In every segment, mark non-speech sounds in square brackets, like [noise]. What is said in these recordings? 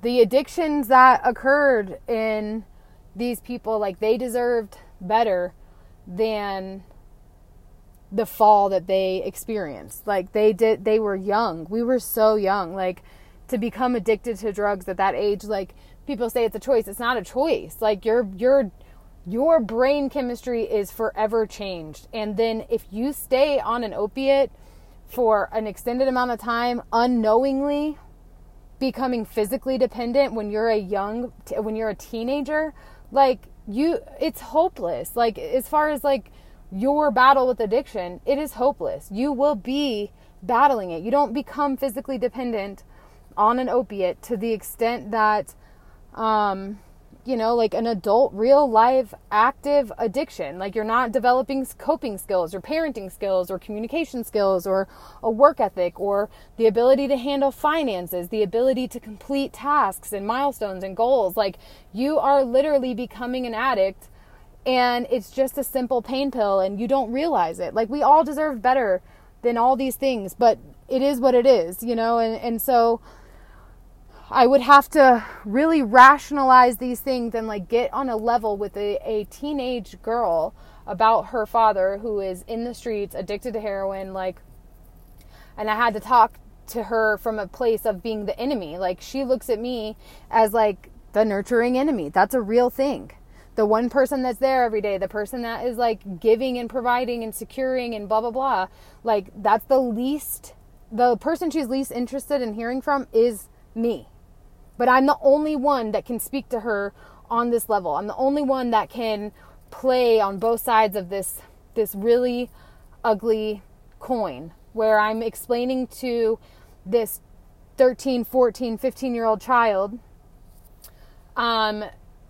the addictions that occurred in these people, like they deserved better than the fall that they experienced. Like they did, they were young. We were so young. Like to become addicted to drugs at that age, like people say it's a choice. It's not a choice. Like your your your brain chemistry is forever changed. And then if you stay on an opiate for an extended amount of time unknowingly becoming physically dependent when you're a young when you're a teenager, like you it's hopeless. Like as far as like your battle with addiction, it is hopeless. You will be battling it. You don't become physically dependent on an opiate to the extent that um you know, like an adult, real life, active addiction. Like you're not developing coping skills or parenting skills or communication skills or a work ethic or the ability to handle finances, the ability to complete tasks and milestones and goals. Like you are literally becoming an addict and it's just a simple pain pill and you don't realize it. Like we all deserve better than all these things, but it is what it is, you know, and, and so I would have to really rationalize these things and like get on a level with a, a teenage girl about her father who is in the streets, addicted to heroin, like, and I had to talk to her from a place of being the enemy. Like, she looks at me as like the nurturing enemy. That's a real thing. The one person that's there every day, the person that is like giving and providing and securing and blah, blah, blah. Like, that's the least, the person she's least interested in hearing from is me but I'm the only one that can speak to her on this level. I'm the only one that can play on both sides of this this really ugly coin where I'm explaining to this 13, 14, 15 year old child um,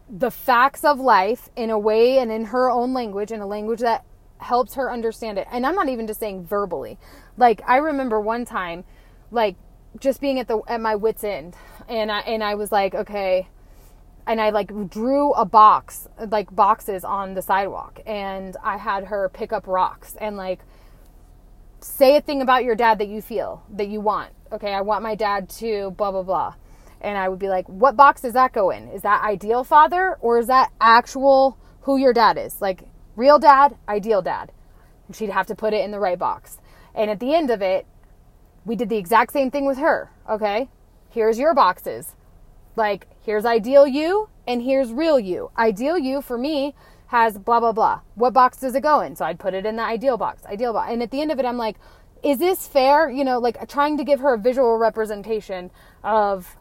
the facts of life in a way and in her own language, in a language that helps her understand it. And I'm not even just saying verbally. Like I remember one time, like just being at the at my wits end and I and I was like, okay, and I like drew a box, like boxes on the sidewalk, and I had her pick up rocks and like say a thing about your dad that you feel that you want. Okay, I want my dad to blah blah blah. And I would be like, what box does that go in? Is that ideal father or is that actual who your dad is? Like real dad, ideal dad. And she'd have to put it in the right box. And at the end of it, we did the exact same thing with her, okay? Here's your boxes. Like, here's ideal you and here's real you. Ideal you for me has blah, blah, blah. What box does it go in? So I'd put it in the ideal box, ideal box. And at the end of it, I'm like, is this fair? You know, like trying to give her a visual representation of,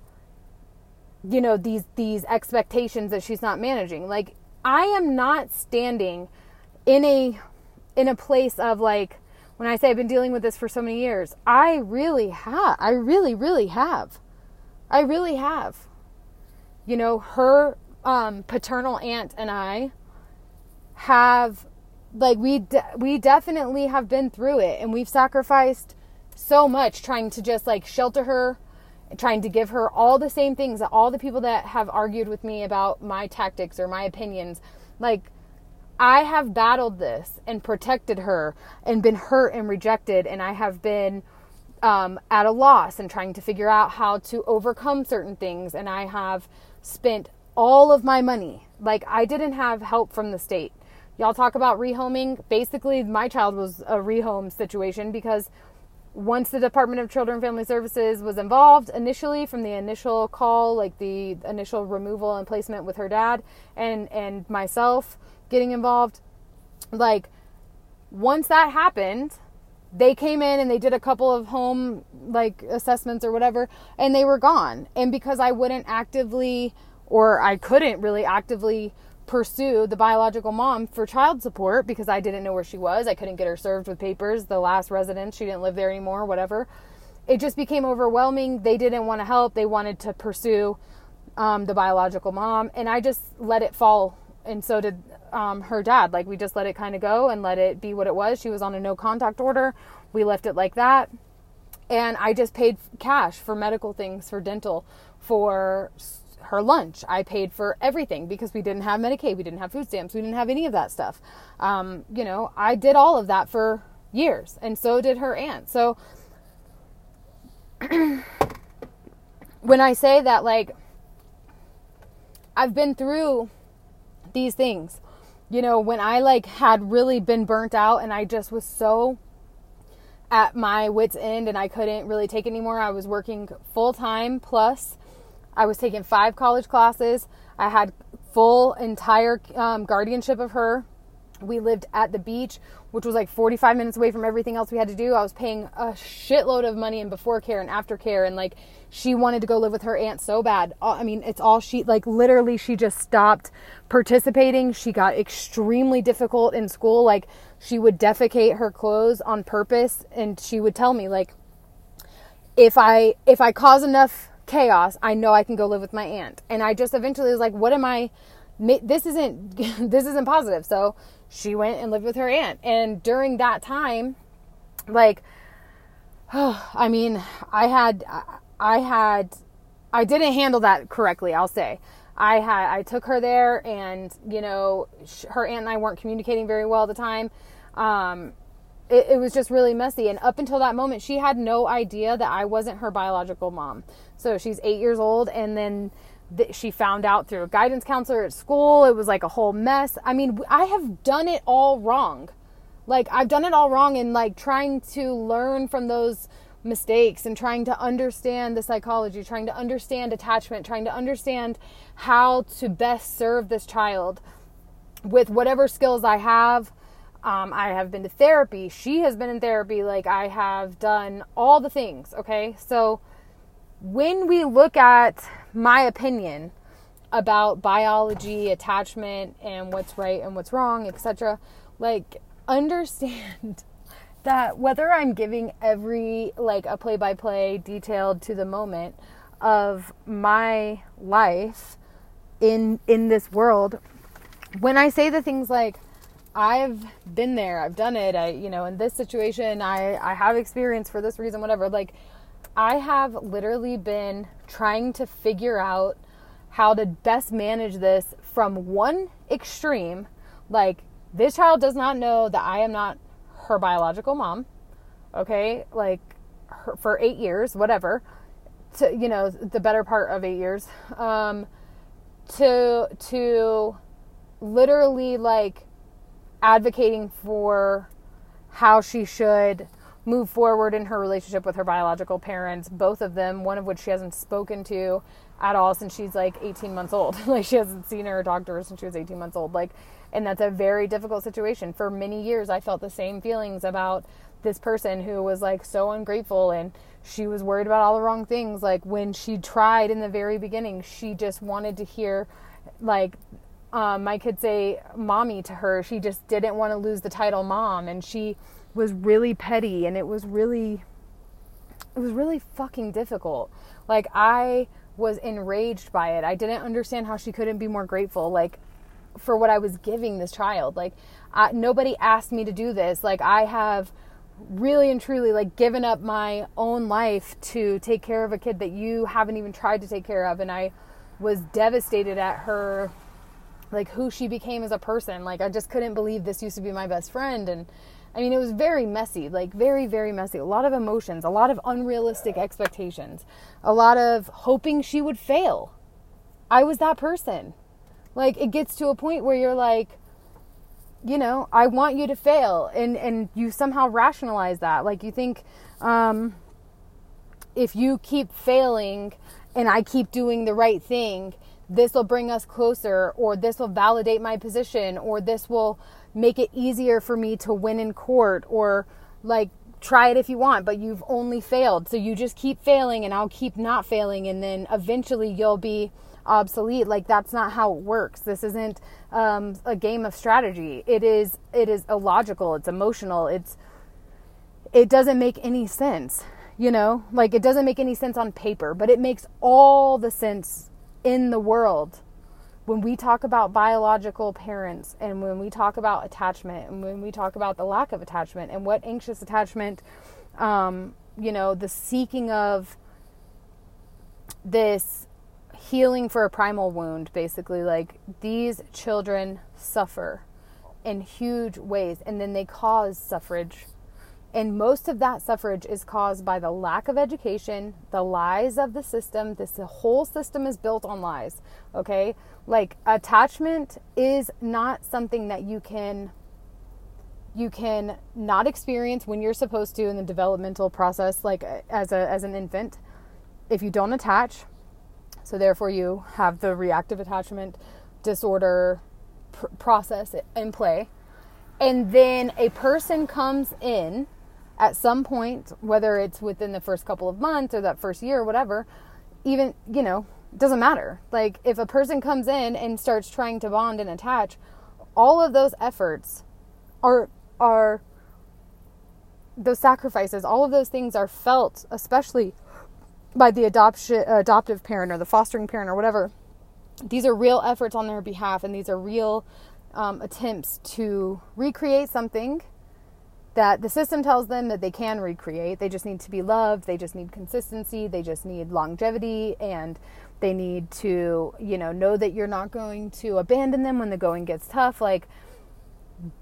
you know, these, these expectations that she's not managing. Like, I am not standing in a, in a place of like, when I say I've been dealing with this for so many years, I really have. I really, really have. I really have. You know, her um, paternal aunt and I have, like, we de- we definitely have been through it, and we've sacrificed so much trying to just like shelter her, trying to give her all the same things that all the people that have argued with me about my tactics or my opinions, like. I have battled this and protected her and been hurt and rejected, and I have been um, at a loss and trying to figure out how to overcome certain things. And I have spent all of my money. Like, I didn't have help from the state. Y'all talk about rehoming. Basically, my child was a rehome situation because once the Department of Children and Family Services was involved initially from the initial call, like the initial removal and placement with her dad and and myself getting involved, like once that happened, they came in and they did a couple of home like assessments or whatever and they were gone. And because i wouldn't actively or i couldn't really actively pursue the biological mom for child support because i didn't know where she was. I couldn't get her served with papers. The last residence she didn't live there anymore whatever. It just became overwhelming. They didn't want to help. They wanted to pursue um, the biological mom. And i just let it fall and so did um, her dad. Like we just let it kind of go and let it be what it was. She was on a no contact order. We left it like that. And I just paid cash for medical things, for dental, for her lunch. I paid for everything because we didn't have Medicaid, we didn't have food stamps, we didn't have any of that stuff. Um, you know, I did all of that for years, and so did her aunt. So [clears throat] when I say that, like, I've been through these things. You know, when I like had really been burnt out and I just was so at my wits end and I couldn't really take anymore. I was working full time plus I was taking five college classes. I had full entire um, guardianship of her. We lived at the beach, which was like 45 minutes away from everything else we had to do. I was paying a shitload of money in before care and after care. And like, she wanted to go live with her aunt so bad. I mean, it's all she, like, literally, she just stopped participating. She got extremely difficult in school. Like, she would defecate her clothes on purpose. And she would tell me, like, if I, if I cause enough chaos, I know I can go live with my aunt. And I just eventually was like, what am I, this isn't, [laughs] this isn't positive. So, she went and lived with her aunt. And during that time, like, oh, [sighs] I mean, I had, I had, I didn't handle that correctly, I'll say. I had, I took her there and, you know, her aunt and I weren't communicating very well at the time. Um, it, it was just really messy. And up until that moment, she had no idea that I wasn't her biological mom. So she's eight years old, and then she found out through a guidance counselor at school. It was like a whole mess. I mean, I have done it all wrong. Like, I've done it all wrong in like trying to learn from those mistakes and trying to understand the psychology, trying to understand attachment, trying to understand how to best serve this child with whatever skills I have. Um, I have been to therapy. She has been in therapy. Like, I have done all the things. Okay. So, when we look at my opinion about biology, attachment, and what's right and what's wrong, etc., like [laughs] understand that whether I'm giving every like a play by play detailed to the moment of my life in in this world, when I say the things like I've been there, I've done it, I you know, in this situation I I have experience for this reason whatever, like I have literally been trying to figure out how to best manage this from one extreme, like this child does not know that I am not her biological mom, okay, like her, for eight years, whatever, to you know the better part of eight years, um, to to literally like advocating for how she should move forward in her relationship with her biological parents, both of them, one of which she hasn't spoken to at all since she's like 18 months old. [laughs] like she hasn't seen her doctor since she was 18 months old. Like and that's a very difficult situation. For many years I felt the same feelings about this person who was like so ungrateful and she was worried about all the wrong things. Like when she tried in the very beginning, she just wanted to hear like um, my kids say mommy to her. She just didn't want to lose the title mom and she was really petty and it was really it was really fucking difficult. Like I was enraged by it. I didn't understand how she couldn't be more grateful like for what I was giving this child. Like nobody asked me to do this. Like I have really and truly like given up my own life to take care of a kid that you haven't even tried to take care of and I was devastated at her like who she became as a person. Like I just couldn't believe this used to be my best friend and I mean, it was very messy, like very, very messy. A lot of emotions, a lot of unrealistic expectations, a lot of hoping she would fail. I was that person. Like, it gets to a point where you're like, you know, I want you to fail. And, and you somehow rationalize that. Like, you think, um, if you keep failing and I keep doing the right thing, this will bring us closer, or this will validate my position, or this will make it easier for me to win in court or like try it if you want, but you've only failed. So you just keep failing and I'll keep not failing and then eventually you'll be obsolete. Like that's not how it works. This isn't um, a game of strategy. It is it is illogical, it's emotional, it's it doesn't make any sense. You know, like it doesn't make any sense on paper, but it makes all the sense in the world when we talk about biological parents and when we talk about attachment and when we talk about the lack of attachment and what anxious attachment, um, you know, the seeking of this healing for a primal wound, basically, like these children suffer in huge ways and then they cause suffrage And most of that suffrage is caused by the lack of education, the lies of the system. This whole system is built on lies. Okay? Like attachment is not something that you can you can not experience when you're supposed to in the developmental process like as a as an infant if you don't attach so therefore you have the reactive attachment disorder pr- process in play. And then a person comes in at some point whether it's within the first couple of months or that first year or whatever even you know doesn't matter. Like if a person comes in and starts trying to bond and attach all of those efforts are are those sacrifices, all of those things are felt, especially by the adoption, adoptive parent or the fostering parent or whatever. These are real efforts on their behalf, and these are real um, attempts to recreate something that the system tells them that they can recreate. They just need to be loved, they just need consistency, they just need longevity, and they need to, you know, know that you're not going to abandon them when the going gets tough. Like,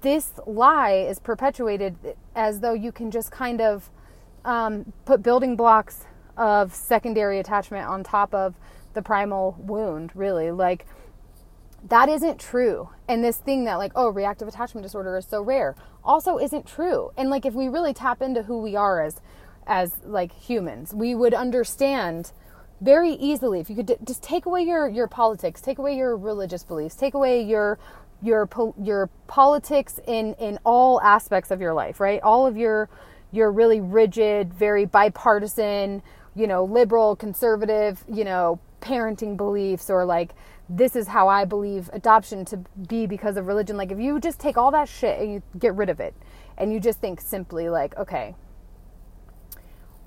this lie is perpetuated as though you can just kind of um, put building blocks of secondary attachment on top of the primal wound, really. Like, that isn't true. And this thing that, like, oh, reactive attachment disorder is so rare, also isn't true. And, like, if we really tap into who we are as, as like humans, we would understand very easily if you could d- just take away your your politics take away your religious beliefs take away your your your politics in in all aspects of your life, right? All of your your really rigid, very bipartisan, you know, liberal, conservative, you know, parenting beliefs or like this is how I believe adoption to be because of religion. Like if you just take all that shit and you get rid of it and you just think simply like, okay,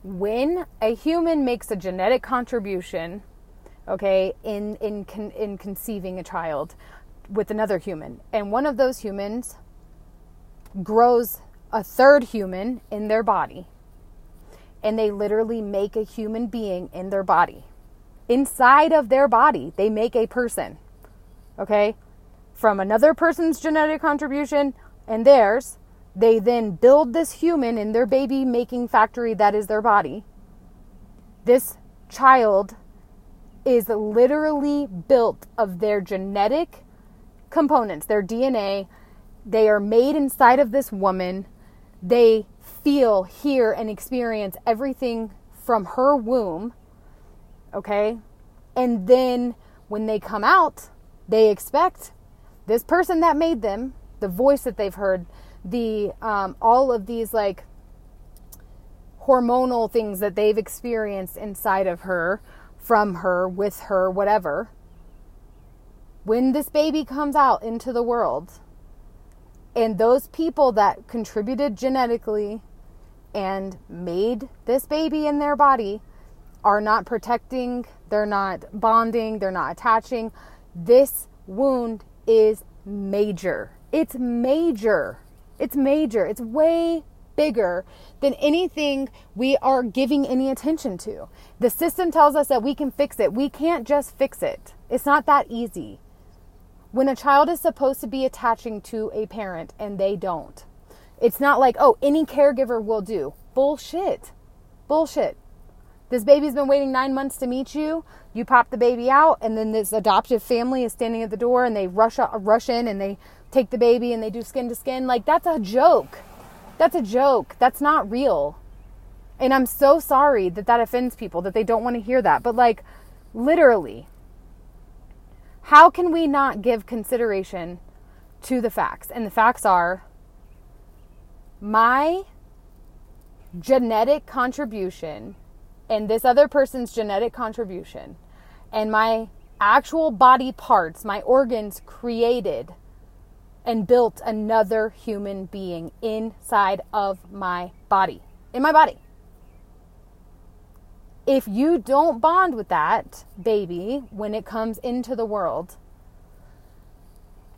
when a human makes a genetic contribution, okay, in in in conceiving a child, with another human. And one of those humans grows a third human in their body. And they literally make a human being in their body. Inside of their body, they make a person. Okay? From another person's genetic contribution and theirs, they then build this human in their baby making factory that is their body. This child is literally built of their genetic components, their DNA. They are made inside of this woman. They feel, hear, and experience everything from her womb. Okay? And then when they come out, they expect this person that made them, the voice that they've heard, the um, all of these like hormonal things that they've experienced inside of her, from her, with her, whatever when this baby comes out into the world, and those people that contributed genetically and made this baby in their body are not protecting, they're not bonding, they're not attaching, this wound is major. It's major. It's major. It's way bigger than anything we are giving any attention to. The system tells us that we can fix it. We can't just fix it. It's not that easy when a child is supposed to be attaching to a parent and they don't. It's not like, oh, any caregiver will do. Bullshit. Bullshit. This baby's been waiting nine months to meet you. You pop the baby out, and then this adoptive family is standing at the door and they rush, rush in and they take the baby and they do skin to skin. Like, that's a joke. That's a joke. That's not real. And I'm so sorry that that offends people, that they don't want to hear that. But, like, literally, how can we not give consideration to the facts? And the facts are my genetic contribution and this other person's genetic contribution and my actual body parts, my organs created and built another human being inside of my body, in my body. If you don't bond with that baby when it comes into the world,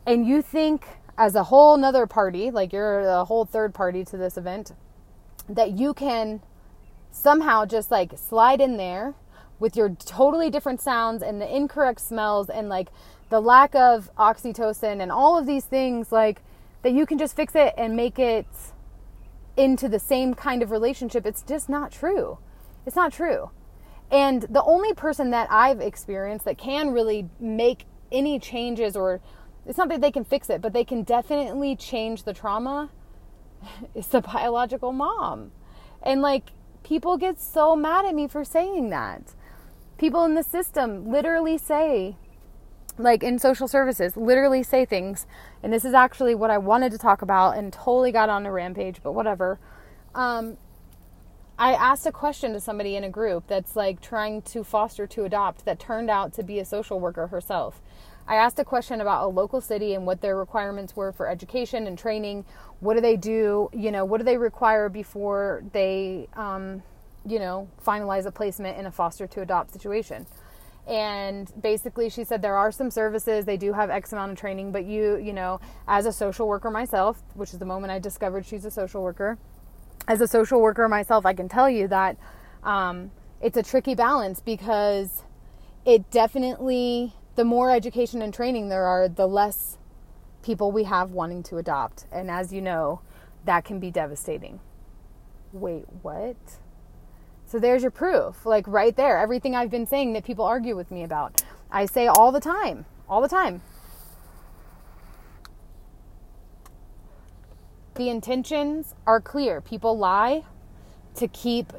and you think as a whole nother party, like you're a whole third party to this event, that you can somehow just like slide in there with your totally different sounds and the incorrect smells and like the lack of oxytocin and all of these things, like that you can just fix it and make it into the same kind of relationship. It's just not true. It's not true. And the only person that I've experienced that can really make any changes or it's not that they can fix it, but they can definitely change the trauma [laughs] is the biological mom. And like people get so mad at me for saying that. People in the system literally say like in social services literally say things and this is actually what i wanted to talk about and totally got on a rampage but whatever um, i asked a question to somebody in a group that's like trying to foster to adopt that turned out to be a social worker herself i asked a question about a local city and what their requirements were for education and training. What do they do? You know what do they require before they um, you know finalize a placement in a foster to adopt situation? And basically she said there are some services. They do have x amount of training but you you know as a social worker myself which is the moment i discovered she's a social worker as a social worker myself i can tell you that um, it's a tricky balance because it definitely the more education and training there are the less people we have wanting to adopt and as you know that can be devastating wait what so there's your proof, like right there. Everything I've been saying that people argue with me about. I say all the time, all the time. The intentions are clear. People lie to keep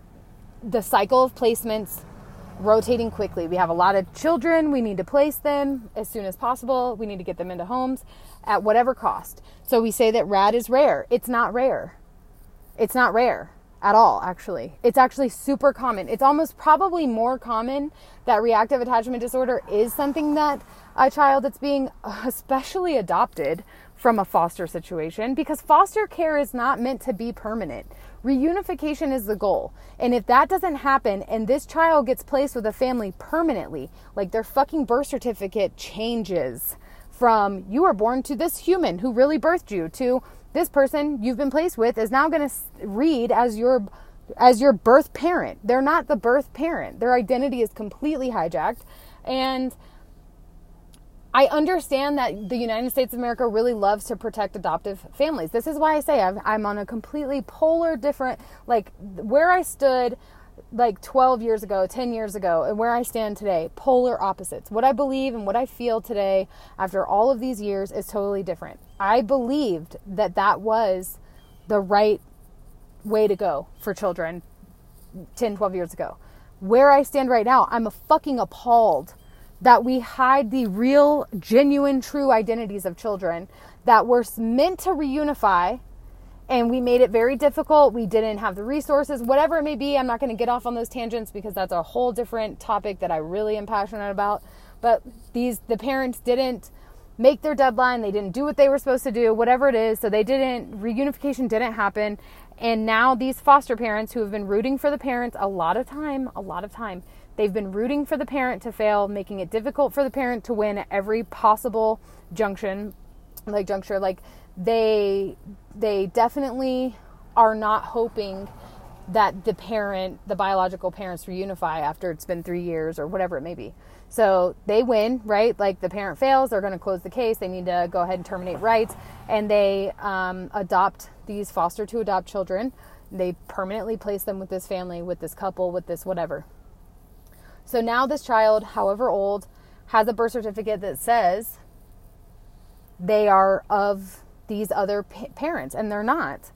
the cycle of placements rotating quickly. We have a lot of children. We need to place them as soon as possible. We need to get them into homes at whatever cost. So we say that RAD is rare. It's not rare. It's not rare at all, actually. It's actually super common. It's almost probably more common that reactive attachment disorder is something that a child that's being especially adopted from a foster situation because foster care is not meant to be permanent. Reunification is the goal. And if that doesn't happen and this child gets placed with a family permanently, like their fucking birth certificate changes from you were born to this human who really birthed you to this person you've been placed with is now going to read as your as your birth parent. They're not the birth parent. Their identity is completely hijacked and I understand that the United States of America really loves to protect adoptive families. This is why I say i am on a completely polar different, like where I stood like 12 years ago, 10 years ago, and where I stand today, polar opposites. What I believe and what I feel today after all of these years is totally different. I believed that that was the right way to go for children 10, 12 years ago. Where I stand right now, I'm a fucking appalled that we hide the real, genuine, true identities of children that were meant to reunify and we made it very difficult. We didn't have the resources, whatever it may be. I'm not going to get off on those tangents because that's a whole different topic that I really am passionate about. But these the parents didn't make their deadline. They didn't do what they were supposed to do, whatever it is. So they didn't reunification didn't happen. And now these foster parents who have been rooting for the parents a lot of time, a lot of time, they've been rooting for the parent to fail, making it difficult for the parent to win at every possible junction, like juncture, like they they definitely are not hoping that the parent, the biological parents reunify after it's been three years or whatever it may be. So they win, right? Like the parent fails, they're going to close the case. They need to go ahead and terminate rights, and they um, adopt these foster to adopt children. They permanently place them with this family, with this couple, with this whatever. So now this child, however old, has a birth certificate that says they are of these other pa- parents, and they're not.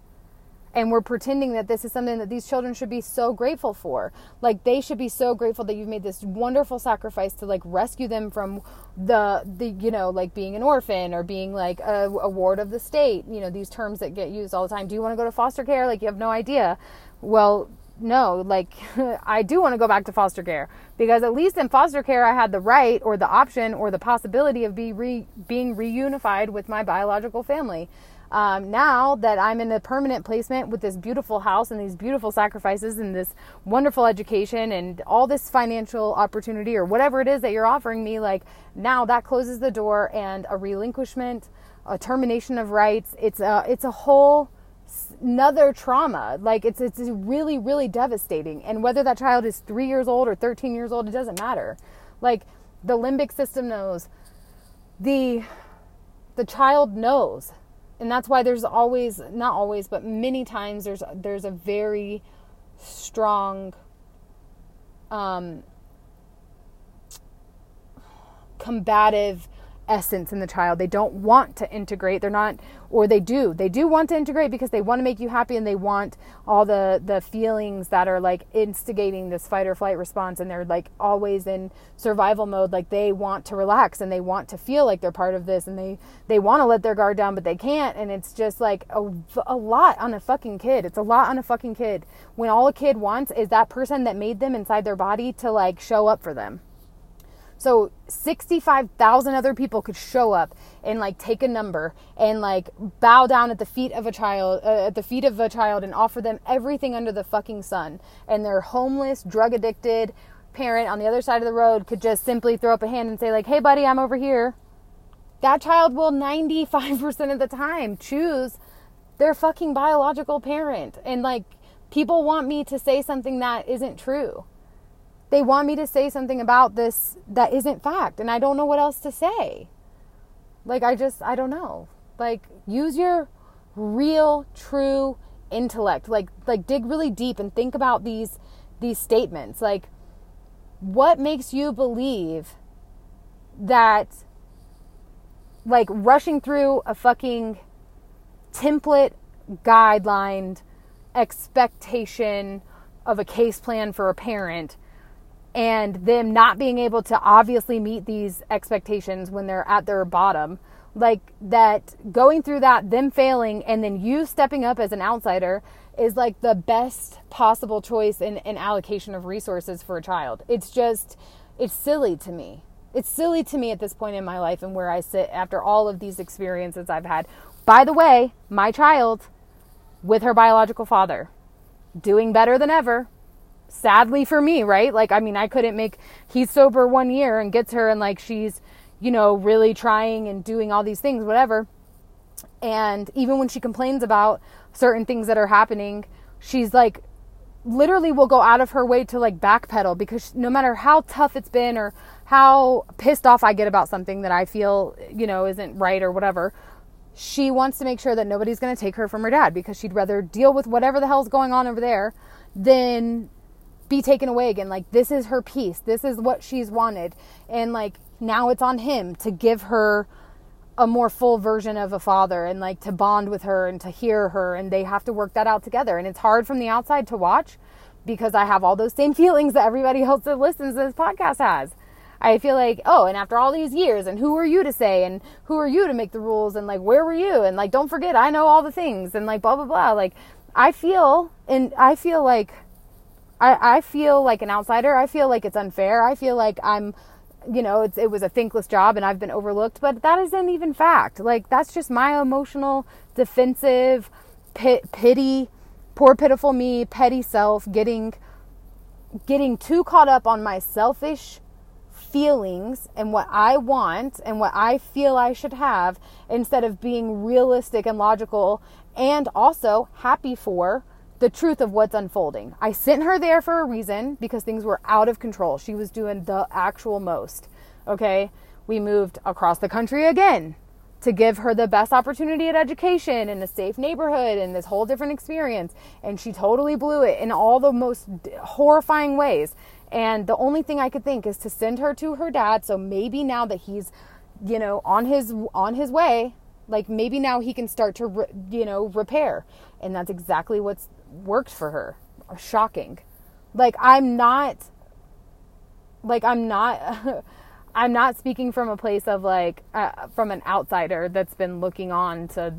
And we're pretending that this is something that these children should be so grateful for. Like they should be so grateful that you've made this wonderful sacrifice to like rescue them from the the you know like being an orphan or being like a, a ward of the state. You know these terms that get used all the time. Do you want to go to foster care? Like you have no idea. Well, no, like [laughs] I do want to go back to foster care because at least in foster care I had the right or the option or the possibility of be re, being reunified with my biological family. Um, now that I'm in a permanent placement with this beautiful house and these beautiful sacrifices and this wonderful education and all this financial opportunity or whatever it is that you're offering me, like now that closes the door and a relinquishment, a termination of rights. It's a it's a whole another trauma. Like it's it's really really devastating. And whether that child is 3 years old or 13 years old, it doesn't matter. Like the limbic system knows. The the child knows. and that's why there's always not always but many times there's there's a very strong um combative essence in the child. They don't want to integrate. They're not, or they do. They do want to integrate because they want to make you happy and they want all the the feelings that are like instigating this fight or flight response. And they're like always in survival mode. Like they want to relax and they want to feel like they're part of this and they they want to let their guard down, but they can't. And it's just like a, a lot on a fucking kid. It's a lot on a fucking kid when all a kid wants is that person that made them inside their body to like show up for them. So 65,000 other people could show up and like take a number and like bow down at the feet of a child uh, at the feet of a child and offer them everything under the fucking sun. And their homeless, drug addicted parent on the other side of the road could just simply throw up a hand and say like, "Hey buddy, I'm over here." That child will 95% of the time choose their fucking biological parent. And like people want me to say something that isn't true they want me to say something about this that isn't fact and i don't know what else to say. Like i just i don't know. Like use your real true intellect. Like like dig really deep and think about these these statements. Like what makes you believe that like rushing through a fucking template guideline expectation of a case plan for a parent and them not being able to obviously meet these expectations when they're at their bottom like that going through that them failing and then you stepping up as an outsider is like the best possible choice in, allocation of resources for a child. It's just it's silly to me. It's silly to me at this point in my life and where i sit after all of these experiences i've had. By the way my child with her biological father doing better than ever sadly for me, right? Like, I mean, I couldn't make, he's sober one year and gets her and like she's, you know, really trying and doing all these things, whatever. And even when she complains about certain things that are happening, she's like, literally will go out of her way to like backpedal because no matter how tough it's been or how pissed off I get about something that I feel, you know, isn't right or whatever, she wants to make sure that nobody's going to take her from her dad because she'd rather deal with whatever the hell's going on over there than be taken away again. Like, this is her peace. This is what she's wanted. And like, now it's on him to give her a more full version of a father and like to bond with her and to hear her. And they have to work that out together. And it's hard from the outside to watch because I have all those same [laughs] feelings that everybody else that listens to this podcast has. I feel like, oh, and after all these years, and who are you to say, and who are you to make the rules, and like, where were you? And like, don't forget, I know all the things, and like, blah, blah, blah. Like, I feel, and I feel like I, I feel like an outsider. I feel like it's unfair. I feel like I'm, you know, it was a thankless job and I've been overlooked, but that isn't even fact. Like, that's just my emotional, defensive, pit, pity, poor, pitiful me, petty self getting, getting too caught up on my selfish feelings and what I want and what I feel I should have instead of being realistic and logical and also happy for the truth of what's unfolding. I sent her there for a reason because things were out of control. She was doing the actual most. Okay. We moved across the country again to give her the best opportunity at education in a safe neighborhood and this whole different experience. And she totally blew it in all the most horrifying ways. And the only thing I could think is to send her to her dad. So maybe now that he's, you know, on his on his way, like maybe now he can start to, re, you know, repair. And that's exactly what's worked for her. Shocking. Like I'm not like I'm not [laughs] I'm not speaking from a place of like uh, from an outsider that's been looking on to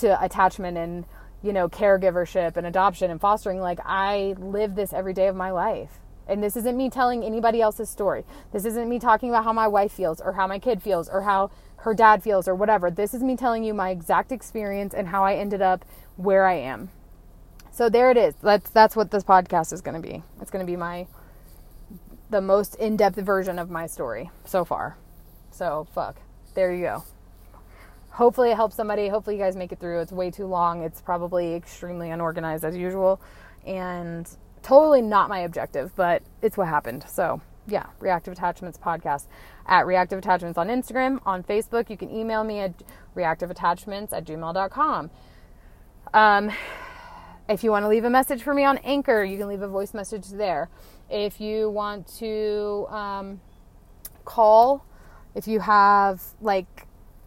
to attachment and you know caregivership and adoption and fostering like I live this every day of my life. And this isn't me telling anybody else's story. This isn't me talking about how my wife feels or how my kid feels or how her dad feels or whatever. This is me telling you my exact experience and how I ended up where I am. So there it is. That's that's what this podcast is going to be. It's going to be my the most in-depth version of my story so far. So fuck. There you go. Hopefully it helps somebody. Hopefully you guys make it through. It's way too long. It's probably extremely unorganized as usual and totally not my objective, but it's what happened. So, yeah, Reactive Attachments podcast at Reactive Attachments on Instagram, on Facebook. You can email me at reactiveattachments at gmail.com. Um, if you want to leave a message for me on Anchor, you can leave a voice message there. If you want to um, call, if you have like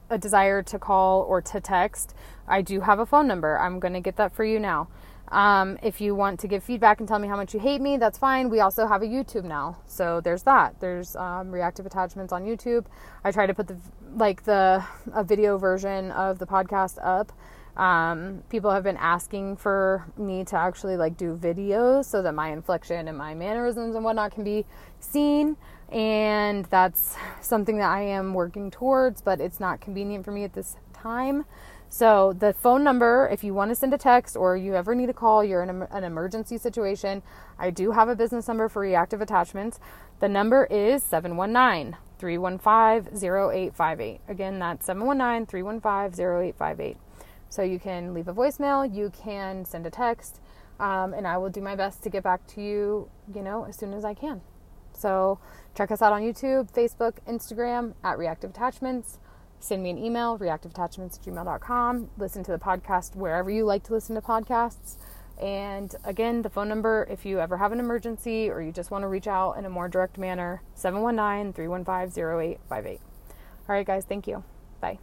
a desire to call or to text, I do have a phone number. I'm going to get that for you now. Um, if you want to give feedback and tell me how much you hate me, that's fine. We also have a YouTube now, so there's that. There's um, reactive attachments on YouTube. I try to put the like the a video version of the podcast up. Um, people have been asking for me to actually like do videos so that my inflection and my mannerisms and whatnot can be seen, and that's something that I am working towards, but it's not convenient for me at this time. So, the phone number, if you want to send a text or you ever need a call, you're in an emergency situation, I do have a business number for reactive attachments. The number is 719 315 0858. Again, that's 719 315 0858. So, you can leave a voicemail, you can send a text, um, and I will do my best to get back to you, you know, as soon as I can. So, check us out on YouTube, Facebook, Instagram at Reactive Attachments send me an email, reactiveattachments at gmail.com. Listen to the podcast wherever you like to listen to podcasts. And again, the phone number, if you ever have an emergency or you just want to reach out in a more direct manner, 719 315 0858. All right, guys, thank you. Bye.